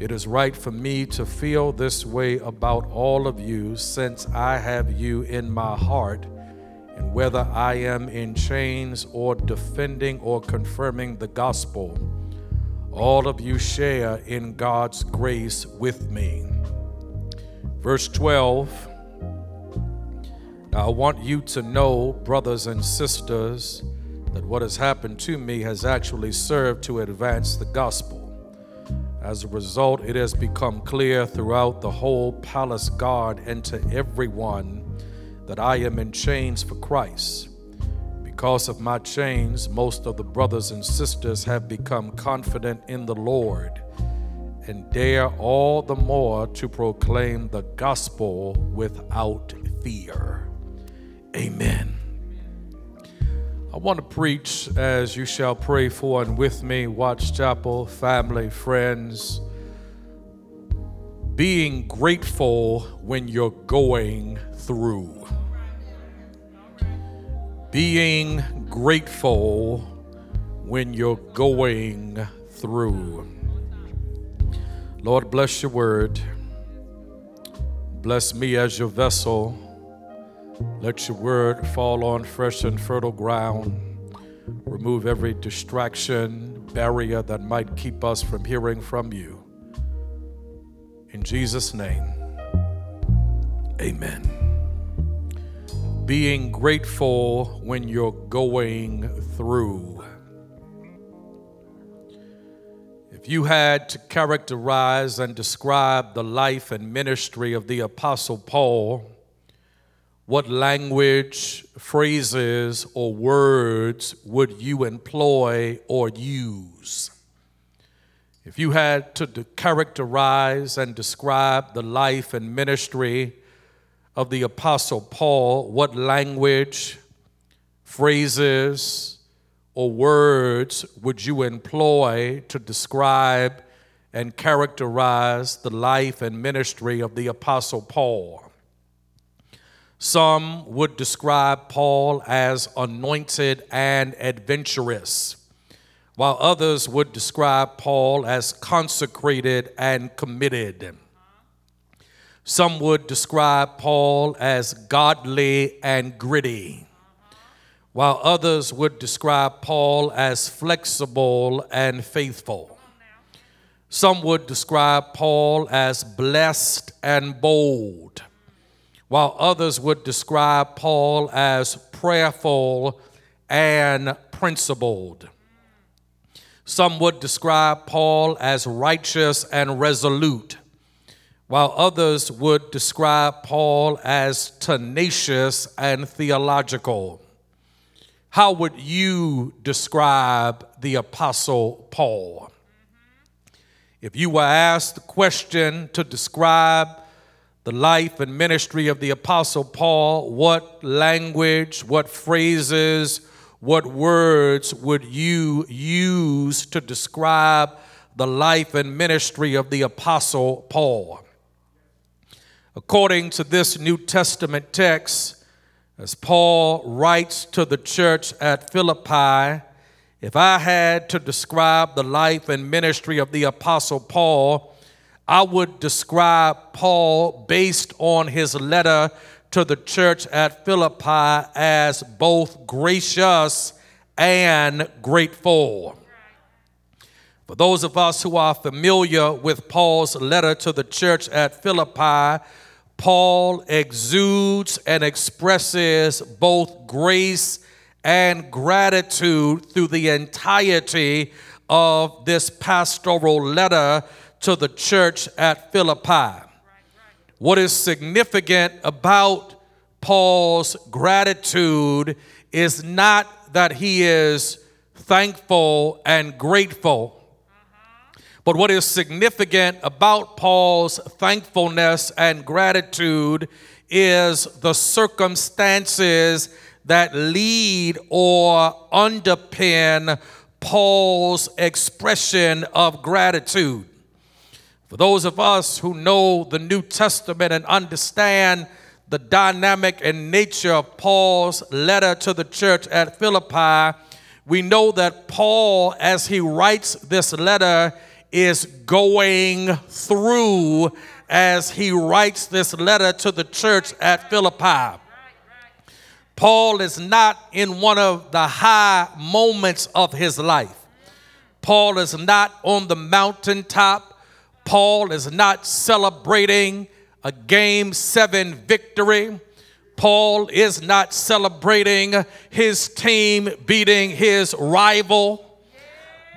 It is right for me to feel this way about all of you since I have you in my heart. And whether I am in chains or defending or confirming the gospel, all of you share in God's grace with me. Verse 12 Now I want you to know, brothers and sisters, that what has happened to me has actually served to advance the gospel. As a result, it has become clear throughout the whole palace guard and to everyone that I am in chains for Christ. Because of my chains, most of the brothers and sisters have become confident in the Lord and dare all the more to proclaim the gospel without fear. Amen. I want to preach as you shall pray for and with me, Watts Chapel, family, friends. Being grateful when you're going through. Being grateful when you're going through. Lord, bless your word. Bless me as your vessel. Let your word fall on fresh and fertile ground. Remove every distraction, barrier that might keep us from hearing from you. In Jesus' name, amen. Being grateful when you're going through. If you had to characterize and describe the life and ministry of the Apostle Paul, what language, phrases, or words would you employ or use? If you had to characterize and describe the life and ministry of the Apostle Paul, what language, phrases, or words would you employ to describe and characterize the life and ministry of the Apostle Paul? Some would describe Paul as anointed and adventurous, while others would describe Paul as consecrated and committed. Some would describe Paul as godly and gritty, while others would describe Paul as flexible and faithful. Some would describe Paul as blessed and bold while others would describe Paul as prayerful and principled. Some would describe Paul as righteous and resolute, while others would describe Paul as tenacious and theological. How would you describe the Apostle Paul? If you were asked the question to describe the life and ministry of the Apostle Paul, what language, what phrases, what words would you use to describe the life and ministry of the Apostle Paul? According to this New Testament text, as Paul writes to the church at Philippi, if I had to describe the life and ministry of the Apostle Paul, I would describe Paul based on his letter to the church at Philippi as both gracious and grateful. For those of us who are familiar with Paul's letter to the church at Philippi, Paul exudes and expresses both grace and gratitude through the entirety of this pastoral letter to the church at Philippi. What is significant about Paul's gratitude is not that he is thankful and grateful. But what is significant about Paul's thankfulness and gratitude is the circumstances that lead or underpin Paul's expression of gratitude. For those of us who know the New Testament and understand the dynamic and nature of Paul's letter to the church at Philippi, we know that Paul, as he writes this letter, is going through as he writes this letter to the church at Philippi. Paul is not in one of the high moments of his life. Paul is not on the mountaintop. Paul is not celebrating a game seven victory. Paul is not celebrating his team beating his rival.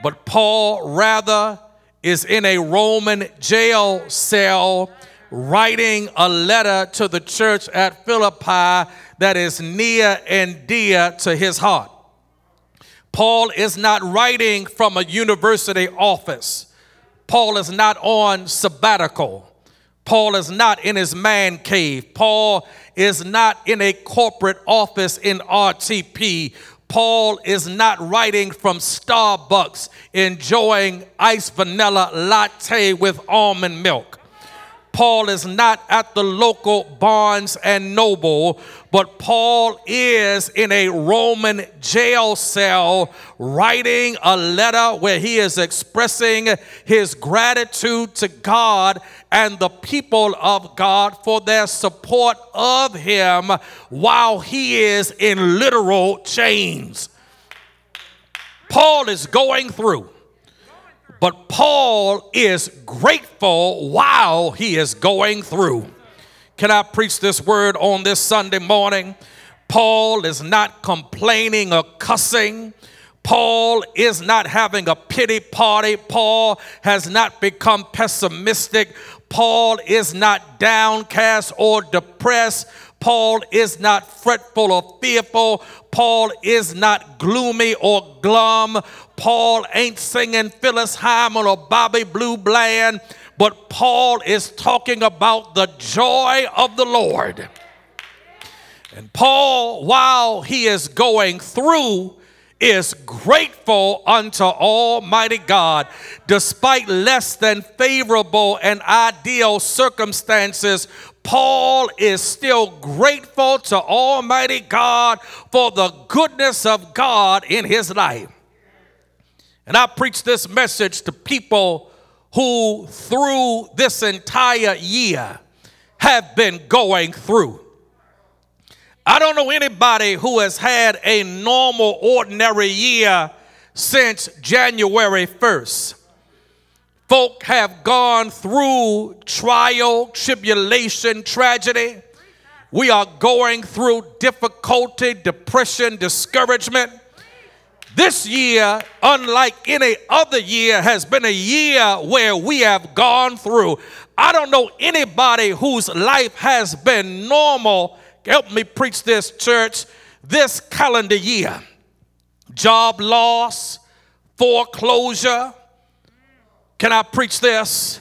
But Paul rather is in a Roman jail cell writing a letter to the church at Philippi that is near and dear to his heart. Paul is not writing from a university office. Paul is not on sabbatical. Paul is not in his man cave. Paul is not in a corporate office in RTP. Paul is not writing from Starbucks enjoying iced vanilla latte with almond milk. Paul is not at the local Barnes and Noble, but Paul is in a Roman jail cell writing a letter where he is expressing his gratitude to God and the people of God for their support of him while he is in literal chains. Paul is going through. But Paul is grateful while he is going through. Can I preach this word on this Sunday morning? Paul is not complaining or cussing. Paul is not having a pity party. Paul has not become pessimistic. Paul is not downcast or depressed. Paul is not fretful or fearful. Paul is not gloomy or glum. Paul ain't singing Phyllis Hyman or Bobby Blue Bland, but Paul is talking about the joy of the Lord. And Paul, while he is going through, is grateful unto Almighty God. Despite less than favorable and ideal circumstances, Paul is still grateful to Almighty God for the goodness of God in his life. And I preach this message to people who, through this entire year, have been going through. I don't know anybody who has had a normal, ordinary year since January 1st. Folk have gone through trial, tribulation, tragedy. We are going through difficulty, depression, discouragement. This year, unlike any other year, has been a year where we have gone through. I don't know anybody whose life has been normal. Help me preach this, church, this calendar year. Job loss, foreclosure. Can I preach this?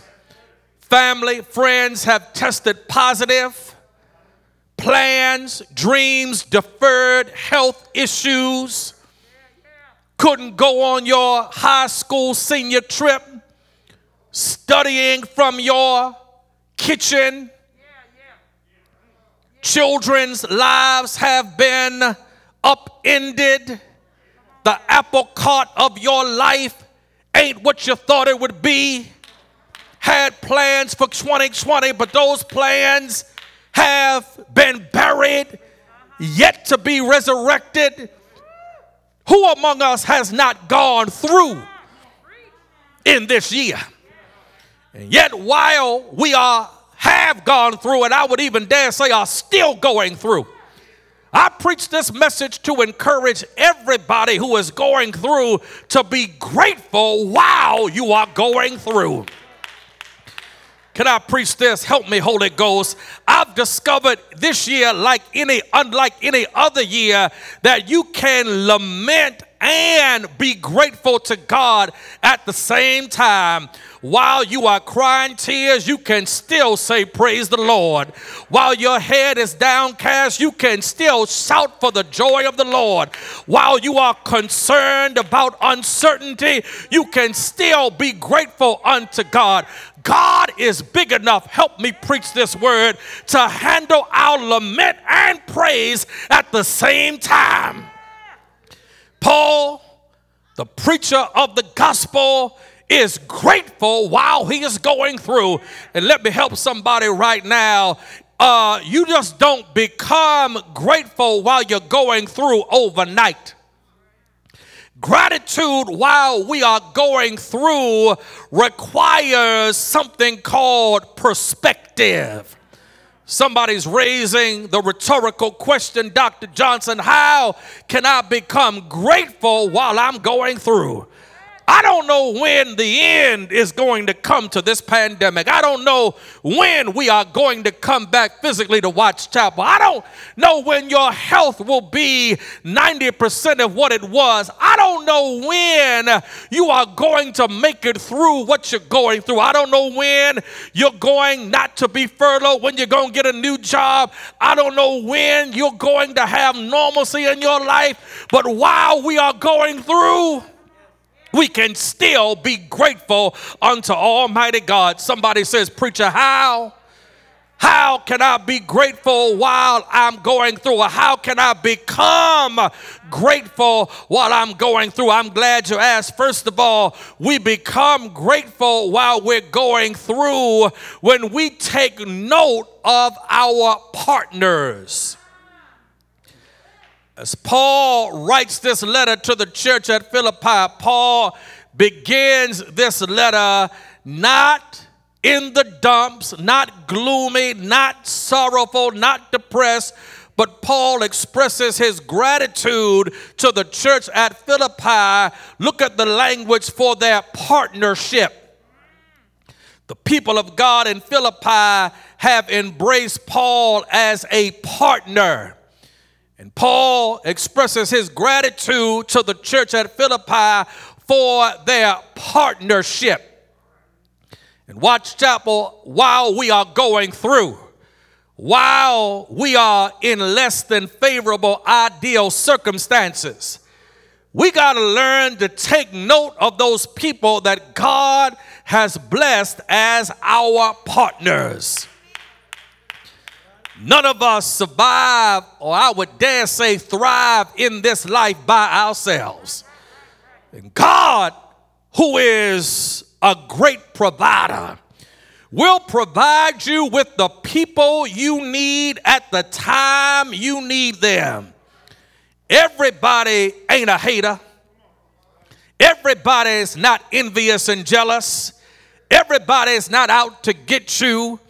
Family, friends have tested positive. Plans, dreams deferred, health issues couldn't go on your high school senior trip studying from your kitchen. Children's lives have been upended. The apple cart of your life ain't what you thought it would be. Had plans for 2020, but those plans have been buried, yet to be resurrected who among us has not gone through in this year? And yet, while we are have gone through, and I would even dare say are still going through, I preach this message to encourage everybody who is going through to be grateful while you are going through. Can I preach this? Help me, Holy Ghost. I've discovered this year, like any, unlike any other year, that you can lament and be grateful to God at the same time. While you are crying tears, you can still say, Praise the Lord. While your head is downcast, you can still shout for the joy of the Lord. While you are concerned about uncertainty, you can still be grateful unto God. God is big enough, help me preach this word, to handle our lament and praise at the same time. Paul, the preacher of the gospel, is grateful while he is going through. And let me help somebody right now. Uh, you just don't become grateful while you're going through overnight. Gratitude while we are going through requires something called perspective. Somebody's raising the rhetorical question, Dr. Johnson, how can I become grateful while I'm going through? I don't know when the end is going to come to this pandemic. I don't know when we are going to come back physically to Watts Chapel. I don't know when your health will be 90% of what it was. I don't know when you are going to make it through what you're going through. I don't know when you're going not to be furloughed, when you're going to get a new job. I don't know when you're going to have normalcy in your life. But while we are going through, we can still be grateful unto Almighty God. Somebody says, Preacher, how? How can I be grateful while I'm going through? How can I become grateful while I'm going through? I'm glad you asked. First of all, we become grateful while we're going through when we take note of our partners. As Paul writes this letter to the church at Philippi, Paul begins this letter not in the dumps, not gloomy, not sorrowful, not depressed, but Paul expresses his gratitude to the church at Philippi. Look at the language for their partnership. The people of God in Philippi have embraced Paul as a partner. And Paul expresses his gratitude to the church at Philippi for their partnership. And Watts Chapel, while we are going through, while we are in less than favorable ideal circumstances, we got to learn to take note of those people that God has blessed as our partners. None of us survive, or I would dare say, thrive in this life by ourselves. And God, who is a great provider, will provide you with the people you need at the time you need them. Everybody ain't a hater. Everybody's not envious and jealous. Everybody's not out to get you.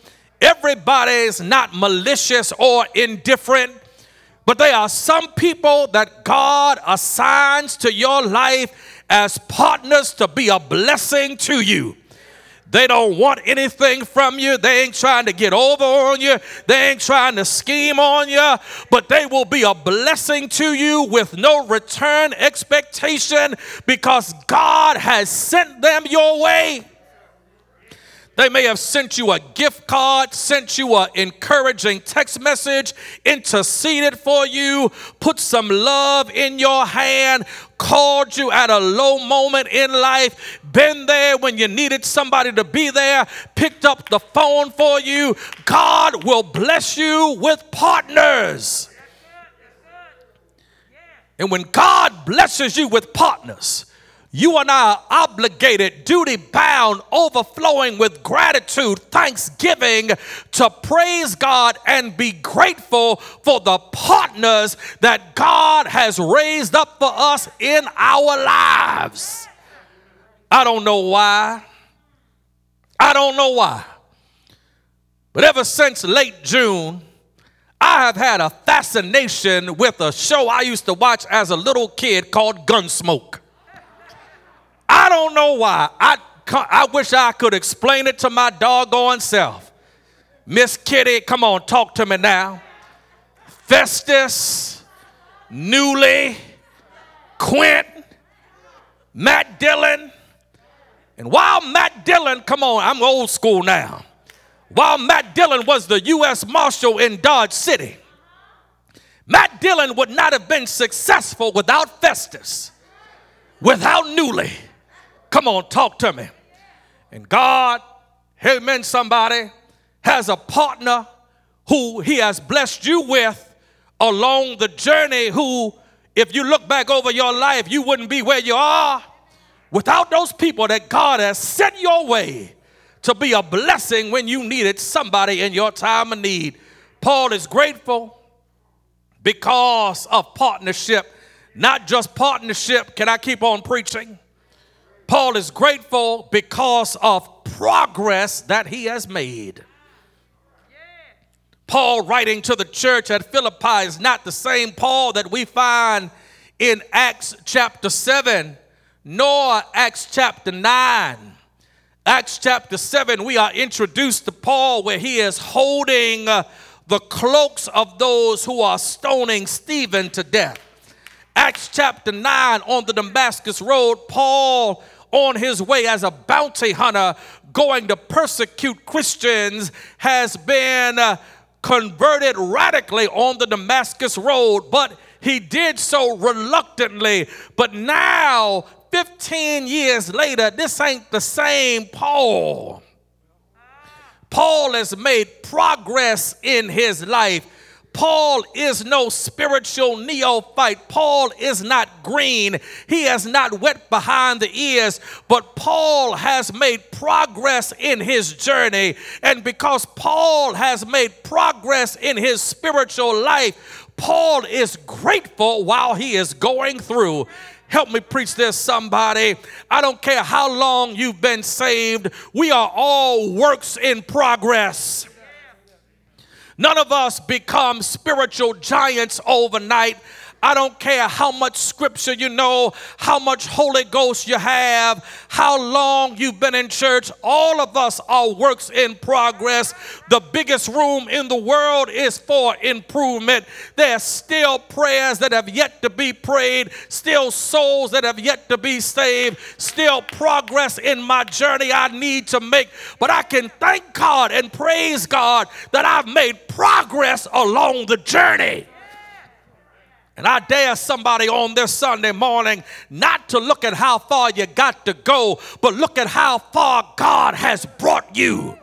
Everybody is not malicious or indifferent, but there are some people that God assigns to your life as partners to be a blessing to you. They don't want anything from you. They ain't trying to get over on you. They ain't trying to scheme on you, but they will be a blessing to you with no return expectation because God has sent them your way. They may have sent you a gift card, sent you an encouraging text message, interceded for you, put some love in your hand, called you at a low moment in life, been there when you needed somebody to be there, picked up the phone for you. God will bless you with partners. And when God blesses you with partners, you and I are obligated, duty bound, overflowing with gratitude, thanksgiving to praise God and be grateful for the partners that God has raised up for us in our lives. I don't know why. I don't know why. But ever since late June, I have had a fascination with a show I used to watch as a little kid called Gunsmoke. I don't know why. I, I wish I could explain it to my doggone self. Miss Kitty, come on, talk to me now. Festus, Newly, Quint, Matt Dillon. And while Matt Dillon, come on, I'm old school now. While Matt Dillon was the U.S. Marshal in Dodge City, Matt Dillon would not have been successful without Festus, without Newly. Come on, talk to me. And God, amen, somebody, has a partner who he has blessed you with along the journey who, if you look back over your life, you wouldn't be where you are without those people that God has sent your way to be a blessing when you needed somebody in your time of need. Paul is grateful because of partnership, not just partnership. Can I keep on preaching? Paul is grateful because of progress that he has made. Paul writing to the church at Philippi is not the same Paul that we find in Acts chapter 7, nor Acts chapter 9. Acts chapter 7, we are introduced to Paul where he is holding uh, the cloaks of those who are stoning Stephen to death. Acts chapter 9, on the Damascus Road, Paul, on his way as a bounty hunter, going to persecute Christians, has been uh, converted radically on the Damascus Road, but he did so reluctantly. But now, 15 years later, this ain't the same Paul. Paul has made progress in his life. Paul is no spiritual neophyte. Paul is not green. He has not wet behind the ears, but Paul has made progress in his journey. And because Paul has made progress in his spiritual life, Paul is grateful while he is going through. Help me preach this, somebody. I don't care how long you've been saved, we are all works in progress. None of us become spiritual giants overnight. I don't care how much scripture you know, how much Holy Ghost you have, how long you've been in church. All of us are works in progress. The biggest room in the world is for improvement. There's still prayers that have yet to be prayed, still souls that have yet to be saved, still progress in my journey I need to make. But I can thank God and praise God that I've made progress along the journey. And I dare somebody on this Sunday morning not to look at how far you got to go, but look at how far God has brought you.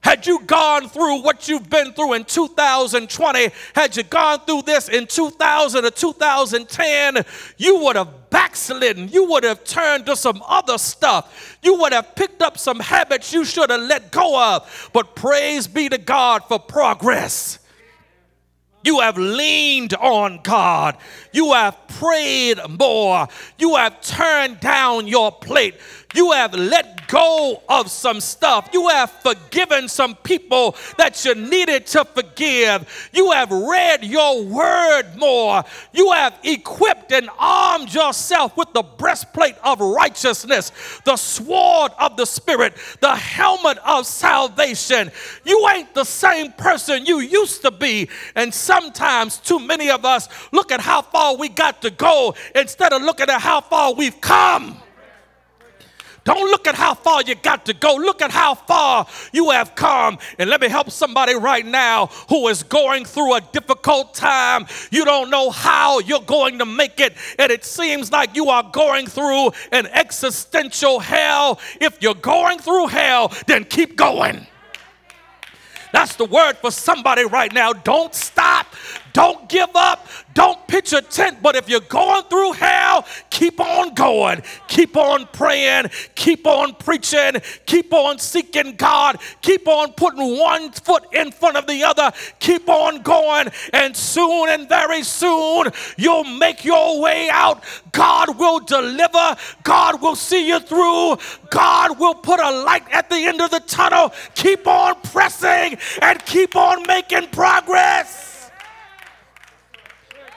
Had you gone through what you've been through in 2020, had you gone through this in 2000 or 2010, you would have backslidden. You would have turned to some other stuff. You would have picked up some habits you should have let go of. But praise be to God for progress. You have leaned on God. You have prayed more. You have turned down your plate. You have let go of some stuff. You have forgiven some people that you needed to forgive. You have read your word more. You have equipped and armed yourself with the breastplate of righteousness, the sword of the Spirit, the helmet of salvation. You ain't the same person you used to be. And sometimes, too many of us look at how far we got to go instead of looking at how far we've come. Don't look at how far you got to go. Look at how far you have come. And let me help somebody right now who is going through a difficult time. You don't know how you're going to make it, and it seems like you are going through an existential hell. If you're going through hell, then keep going. That's the word for somebody right now. Don't stop. Don't give up. Don't pitch a tent. But if you're going through hell, keep on going. Keep on praying. Keep on preaching. Keep on seeking God. Keep on putting one foot in front of the other. Keep on going. And soon and very soon, you'll make your way out. God will deliver. God will see you through. God will put a light at the end of the tunnel. Keep on pressing and keep on making progress.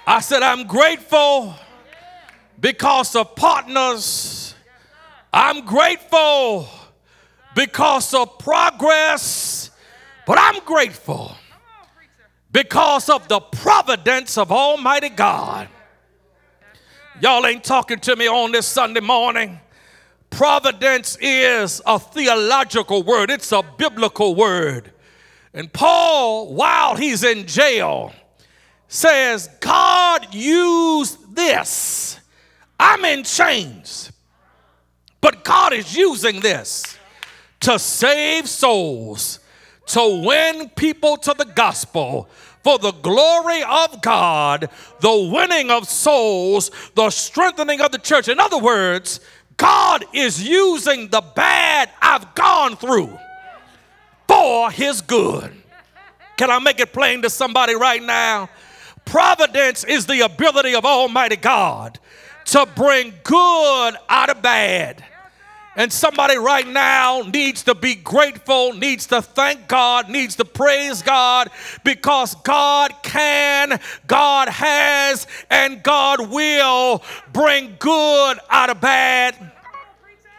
I said, I'm grateful because of partners. I'm grateful because of progress, but I'm grateful because of the providence of Almighty God. Y'all ain't talking to me on this Sunday morning. Providence is a theological word, it's a biblical word. And Paul, while he's in jail, says, God used this. I'm in chains, but God is using this to save souls, to win people to the gospel for the glory of God, the winning of souls, the strengthening of the church. In other words, God is using the bad I've gone through for his good. Can I make it plain to somebody right now? Providence is the ability of Almighty God to bring good out of bad. And somebody right now needs to be grateful, needs to thank God, needs to praise God because God can, God has, and God will bring good out of bad.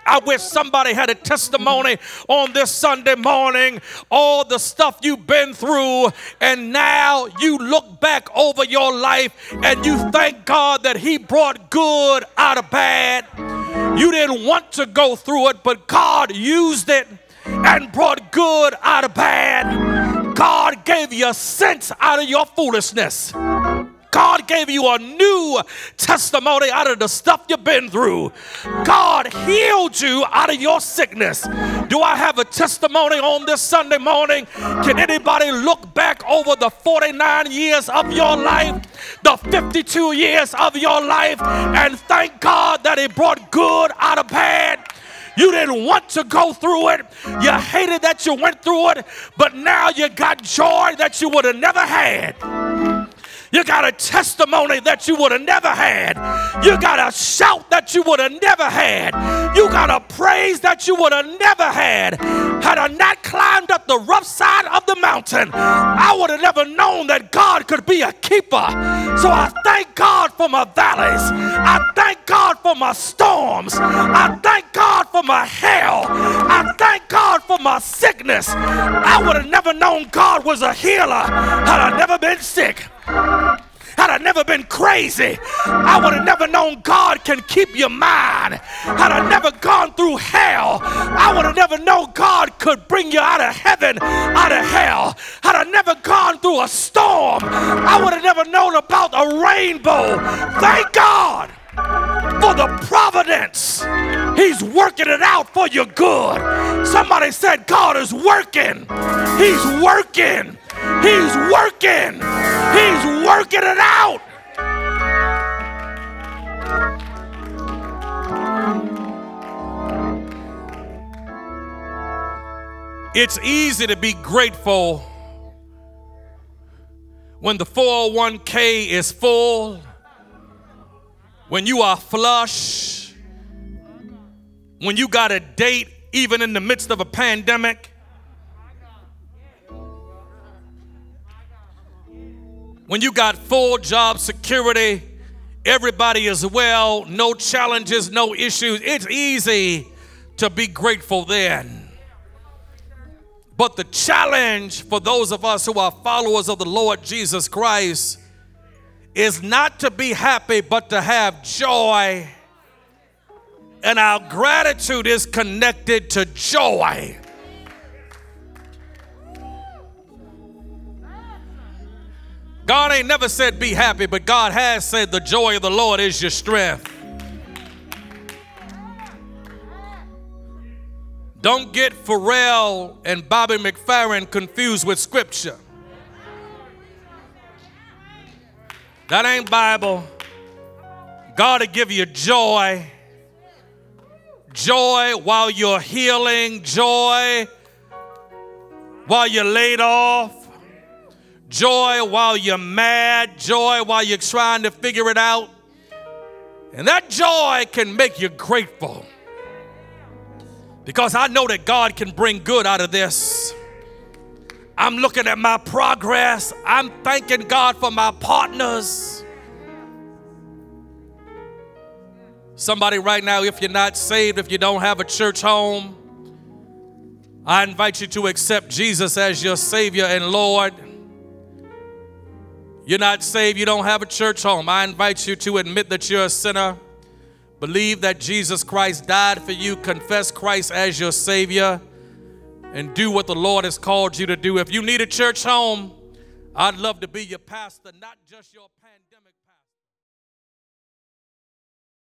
I wish somebody had a testimony on this Sunday morning, all the stuff you've been through, and now you look back over your life and you thank God that He brought good out of bad. You didn't want to go through it, but God used it and brought good out of bad. God gave you sense out of your foolishness. Gave you a new testimony out of the stuff you've been through. God healed you out of your sickness. Do I have a testimony on this Sunday morning? Can anybody look back over the 49 years of your life, the 52 years of your life, and thank God that He brought good out of bad? You didn't want to go through it. You hated that you went through it, but now you got joy that you would have never had. You got a testimony that you would have never had. You got a shout that you would have never had. You got a praise that you would have never had. Had I not climbed up the rough side of the mountain, I would have never known that God could be a keeper. So I thank God for my valleys. I thank God for my storms. I thank God for my hell. I thank God for my sickness. I would have never known God was a healer had I never been sick. Had I never been crazy, I would have never known God can keep your mind. Had I never gone through hell, I would have never known God could bring you out of heaven, out of hell. Had I never gone through a storm, I would have never known about a rainbow. Thank God for the providence. He's working it out for your good. Somebody said, God is working. He's working. He's working. He's working it out. It's easy to be grateful when the 401k is full, when you are flush, when you got a date even in the midst of a pandemic. When you got full job security, everybody is well, no challenges, no issues, it's easy to be grateful then. But the challenge for those of us who are followers of the Lord Jesus Christ is not to be happy, but to have joy. And our gratitude is connected to joy. God ain't never said be happy, but God has said the joy of the Lord is your strength. Don't get Pharrell and Bobby McFerrin confused with scripture. That ain't Bible. God will give you joy. Joy while you're healing, joy while you're laid off, joy while you're mad, joy while you're trying to figure it out. And that joy can make you grateful. Because I know that God can bring good out of this. I'm looking at my progress. I'm thanking God for my partners. Somebody, right now, if you're not saved, if you don't have a church home, I invite you to accept Jesus as your Savior and Lord. You're not saved, you don't have a church home. I invite you to admit that you're a sinner. Believe that Jesus Christ died for you, confess Christ as your Savior, and do what the Lord has called you to do. If you need a church home, I'd love to be your pastor, not just your pastor.